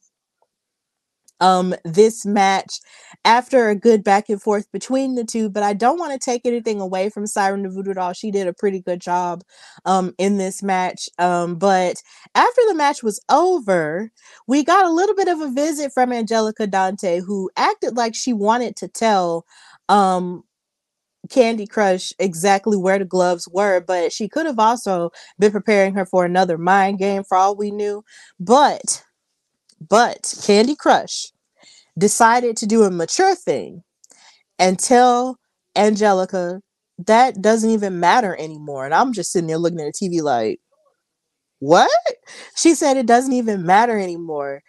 um this match after a good back and forth between the two but i don't want to take anything away from siren the voodoo doll she did a pretty good job um in this match um but after the match was over we got a little bit of a visit from angelica dante who acted like she wanted to tell um Kandi Krush exactly where the gloves were, but she could have also been preparing her for another mind game for all we knew. But but Kandi Krush decided to do a mature thing and tell Angelica that doesn't even matter anymore. And I'm just sitting there looking at the TV like, what? She said it doesn't even matter anymore.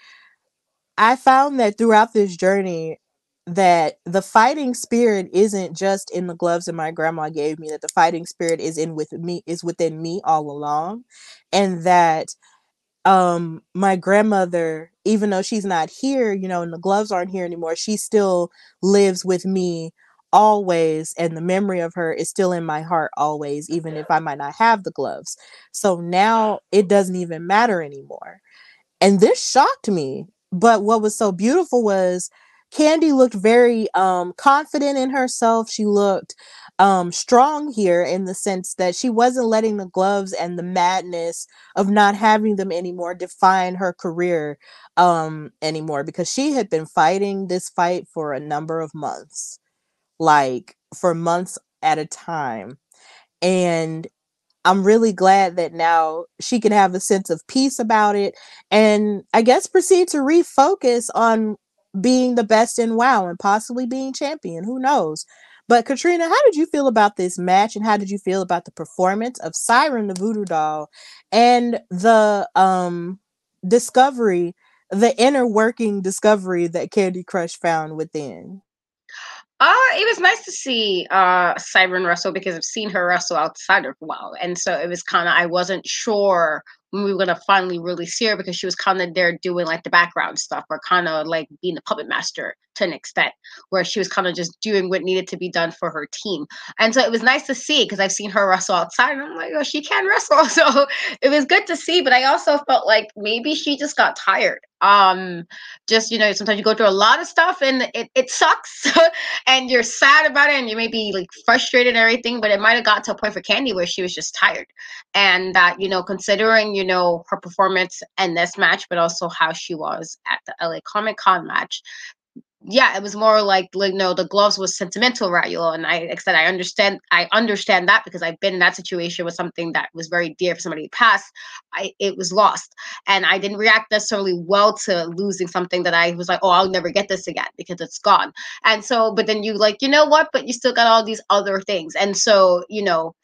I found that throughout this journey that the fighting spirit isn't just in the gloves that my grandma gave me that the fighting spirit is in with me is within me all along and that um my grandmother even though she's not here you know and the gloves aren't here anymore she still lives with me always and the memory of her is still in my heart always even if i might not have the gloves. So now it doesn't even matter anymore. And this shocked me but what was so beautiful was Kandi looked very um confident in herself. She looked um strong here in the sense that she wasn't letting the gloves and the madness of not having them anymore define her career um anymore because she had been fighting this fight for a number of months like for months at a time and I'm really glad that now she can have a sense of peace about it and I guess proceed to refocus on being the best in WoW and possibly being champion. Who knows? But Katrina, how did you feel about this match and how did you feel about the performance of Siren the Voodoo Doll and the um discovery, the inner working discovery that Kandi Krush found within? Uh, it was nice to see uh Siren wrestle because I've seen her wrestle outside of WoW. And so it was kind of I wasn't sure when we were gonna finally really see her because she was kind of there doing like the background stuff or kind of like being the puppet master to an extent where she was kind of just doing what needed to be done for her team. And so it was nice to see because i've seen her wrestle outside and i'm like oh she can wrestle. So it was good to see but i also felt like maybe she just got tired um just you know sometimes you go through a lot of stuff and it, it sucks and you're sad about it and you may be like frustrated and everything but it might have got to a point for Kandi where she was just tired. And that you know considering you know her performance in this match but also how she was at the la comic con match yeah, it was more like like no, the gloves was sentimental, right? And I like said, I understand I understand that because I've been in that situation with something that was very dear for somebody passed. I it was lost. And I didn't react necessarily well to losing something that I was like, oh, I'll never get this again because it's gone. And so, but then you like, you know what? But you still got all these other things. And so, you know,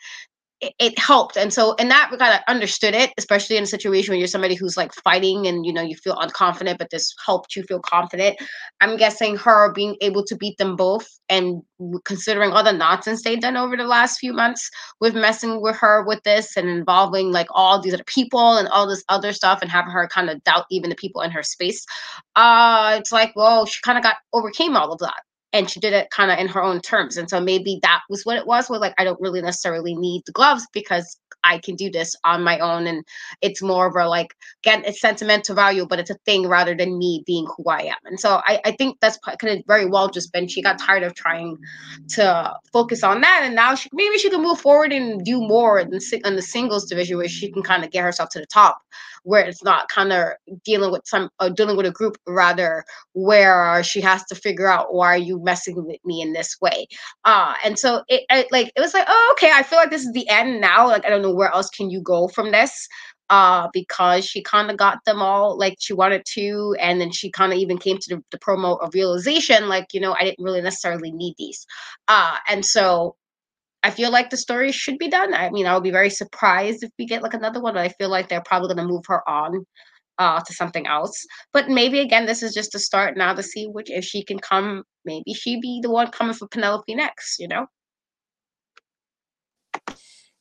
it, helped. And so in that regard i understood it especially in a situation where you're somebody who's like fighting and you know you feel unconfident but this helped you feel confident. I'm guessing her being able to beat them both and considering all the nonsense they've done over the last few months with messing with her with this and involving like all these other people and all this other stuff and having her kind of doubt even the people in her space uh it's like well she kind of got overcame all of that and she did it kind of in her own terms and so maybe that was what it was was like i don't really necessarily need the gloves because i can do this on my own and it's more of a like again it's sentimental value but it's a thing rather than me being who i am and so i, I think that's could have very well just been she got tired of trying to focus on that and now she maybe she can move forward and do more in the, in the singles division where she can kind of get herself to the top where it's not kind of dealing with some uh, dealing with a group rather where she has to figure out why are you messing with me in this way? Uh and so it, it like it was like oh okay i feel like this is the end now like i don't know where else can you go from this uh because she kind of got them all like she wanted to and then she kind of even came to the, the promo of realization like you know i didn't really necessarily need these. Uh and so I feel like the story should be done. I mean, I would be very surprised if we get like another one, but I feel like they're probably going to move her on uh, to something else. But maybe again, this is just a start now to see which if she can come. Maybe she be the one coming for Penelope next. You know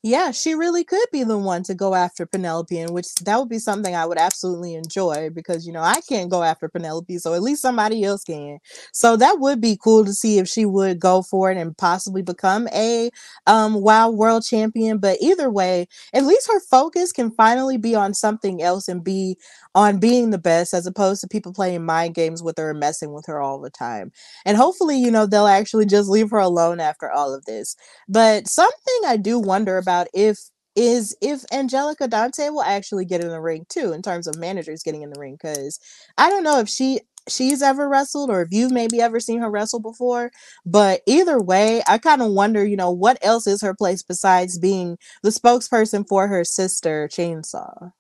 yeah, she really could be the one to go after Penelope, and which that would be something I would absolutely enjoy because you know I can't go after Penelope, so at least somebody else can. So that would be cool to see if she would go for it and possibly become a um World Champion. But either way, at least her focus can finally be on something else and be on being the best as opposed to people playing mind games with her and messing with her all the time. And hopefully, you know, they'll actually just leave her alone after all of this. But something I do wonder about if is if Angelica Dante will actually get in the ring too in terms of managers getting in the ring cuz I don't know if she she's ever wrestled or if you've maybe ever seen her wrestle before but either way i kind of wonder you know what else is her place besides being the spokesperson for her sister chainsaw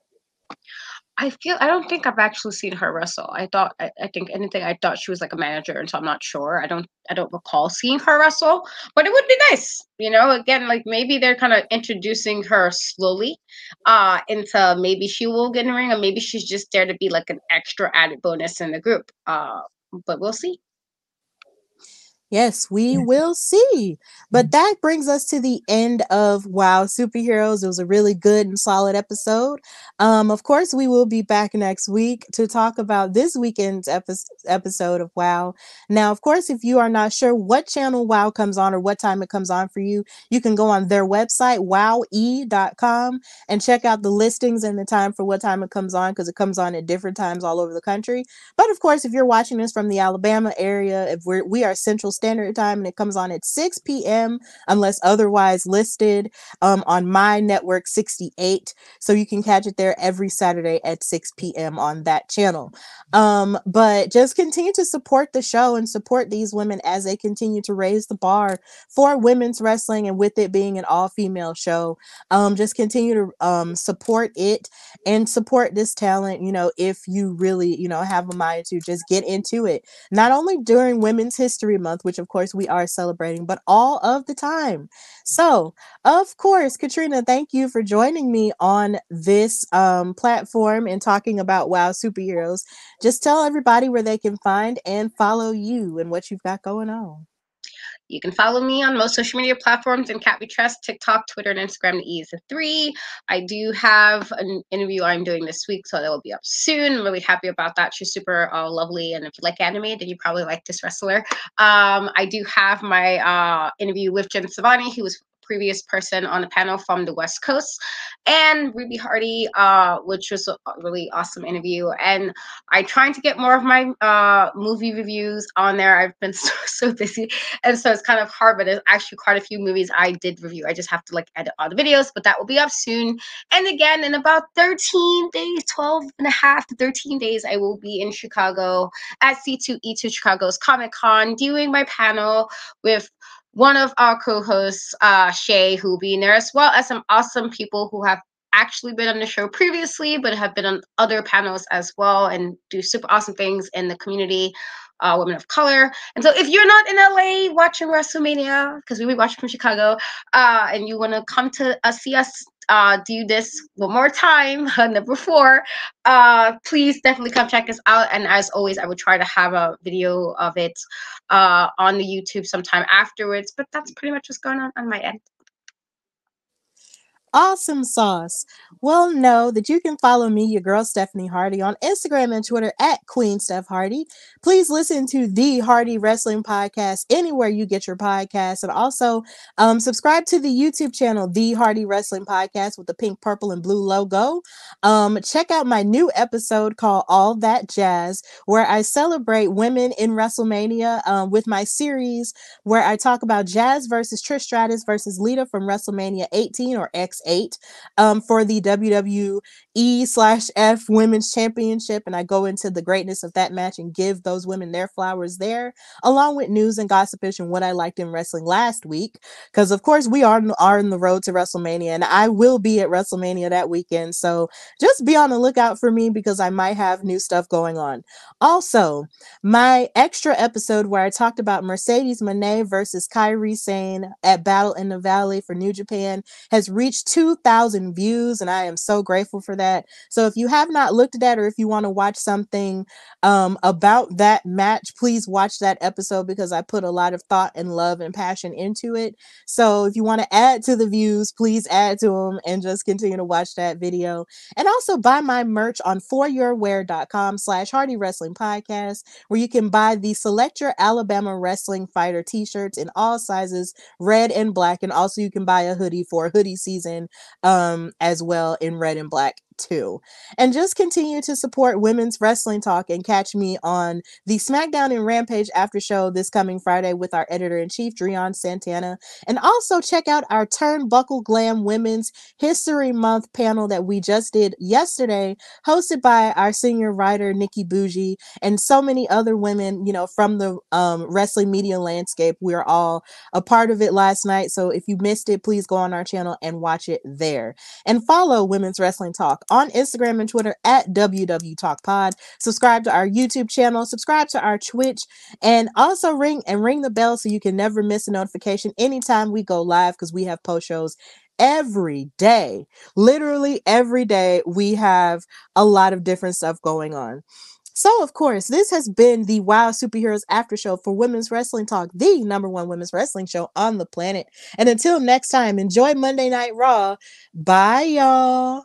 I feel I don't think I've actually seen her wrestle. I thought I, I, think anything I thought she was like a manager, and so I'm not sure. I don't I don't recall seeing her wrestle, but it would be nice, you know. Again, like maybe they're kind of introducing her slowly, uh, into maybe she will get in the ring, or maybe she's just there to be like an extra added bonus in the group. Uh, but we'll see. Yes, we will see. But that brings us to the end of Wow Superheroes. It was a really good and solid episode. Um, of course, we will be back next week to talk about this weekend's epi- episode of Wow. Now, of course, if you are not sure what channel Wow comes on or what time it comes on for you, you can go on their website, wowe.com, and check out the listings and the time for what time it comes on because it comes on at different times all over the country. But of course, if you're watching this from the Alabama area, if we're we are Central Standard Time and it comes on at 6 p.m. unless otherwise listed um, on my network 68. So you can catch it there every Saturday at 6 p.m. on that channel. Um, but just continue to support the show and support these women as they continue to raise the bar for women's wrestling and with it being an all female show. Um, just continue to um, support it and support this talent, you know, if you really, you know, have a mind to just get into it. Not only during Women's History Month, which of course we are celebrating, but all of the time. So, of course, Katrina, thank you for joining me on this um, platform and talking about WoW superheroes. Just tell everybody where they can find and follow you and what you've got going on. You can follow me on most social media platforms In Kat We Trust, TikTok, Twitter, and Instagram. The E is a three. I do have an interview I'm doing this week, so that will be up soon. I'm really happy about that. She's super uh, lovely, and if you like anime, then you probably like this wrestler. Um, I do have my uh, interview with Jen Savani, who was previous person on the panel from the West Coast, and Ruby Hardy, uh, which was a really awesome interview. And I trying to get more of my uh, movie reviews on there. I've been so, so busy, and so it's kind of hard. But there's actually quite a few movies I did review. I just have to like edit all the videos, but that will be up soon. And again, in about 13 days, 12 and a half to 13 days, I will be in Chicago at C2E2 Chicago's Comic Con doing my panel with one of our co-hosts, uh, Shay, who will be in there, as well as some awesome people who have actually been on the show previously, but have been on other panels as well and do super awesome things in the community, uh, women of color. And so if you're not in LA watching WrestleMania, because we be watching from Chicago, uh, and you want to come to uh, see us uh, do this one more time, number four, uh, please definitely come check us out. And as always, I will try to have a video of it uh, on the YouTube sometime afterwards. But that's pretty much what's going on on my end awesome sauce. Well, know that you can follow me, your girl Stephanie Hardy, on Instagram and Twitter at Queen Steph Hardy. Please listen to the Hardy Wrestling Podcast anywhere you get your podcasts, and also um, subscribe to the YouTube channel, The Hardy Wrestling Podcast, with the pink, purple, and blue logo. Um, check out my new episode called All That Jazz, where I celebrate women in WrestleMania um, with my series where I talk about Jazz versus Trish Stratus versus Lita from WrestleMania 18 or X eight um, for the WWE slash F Women's Championship, and I go into the greatness of that match and give those women their flowers there, along with news and gossipish and what I liked in wrestling last week. Because of course we are are in the road to WrestleMania, and I will be at WrestleMania that weekend. So just be on the lookout for me because I might have new stuff going on. Also, my extra episode where I talked about Mercedes Moné versus Kairi Sane at Battle in the Valley for New Japan has reached 2,000 views, and I am so grateful for that. So if you have not looked at that, or if you want to watch something um, about that match, please watch that episode because I put a lot of thought and love and passion into it. So if you want to add to the views, please add to them and just continue to watch that video. And also buy my merch on forurwear.com slash Hardy Wrestling Podcast, where you can buy the Select Your Alabama Wrestling Fighter t-shirts in all sizes, red and black. And also you can buy a hoodie for hoodie season um, as well in red and black too. And just continue to support women's wrestling talk and catch me on the SmackDown and Rampage after show this coming Friday with our editor in chief, Dreon Santana. And also check out our Turnbuckle Glam Women's History Month panel that we just did yesterday, hosted by our senior writer, Nikki Bougie, and so many other women, you know, from the um, wrestling media landscape. We are all a part of it last night. So if you missed it, please go on our channel and watch it there. And follow Women's Wrestling Talk on Instagram and Twitter at WW Talk Pod. Subscribe to our YouTube channel, subscribe to our Twitch, and also ring and ring the bell so you can never miss a notification anytime we go live because we have post shows every day. Literally every day, we have a lot of different stuff going on. So, of course, this has been the Wow Superheroes After Show for Women's Wrestling Talk, the number one women's wrestling show on the planet. And until next time, enjoy Monday Night Raw. Bye, y'all.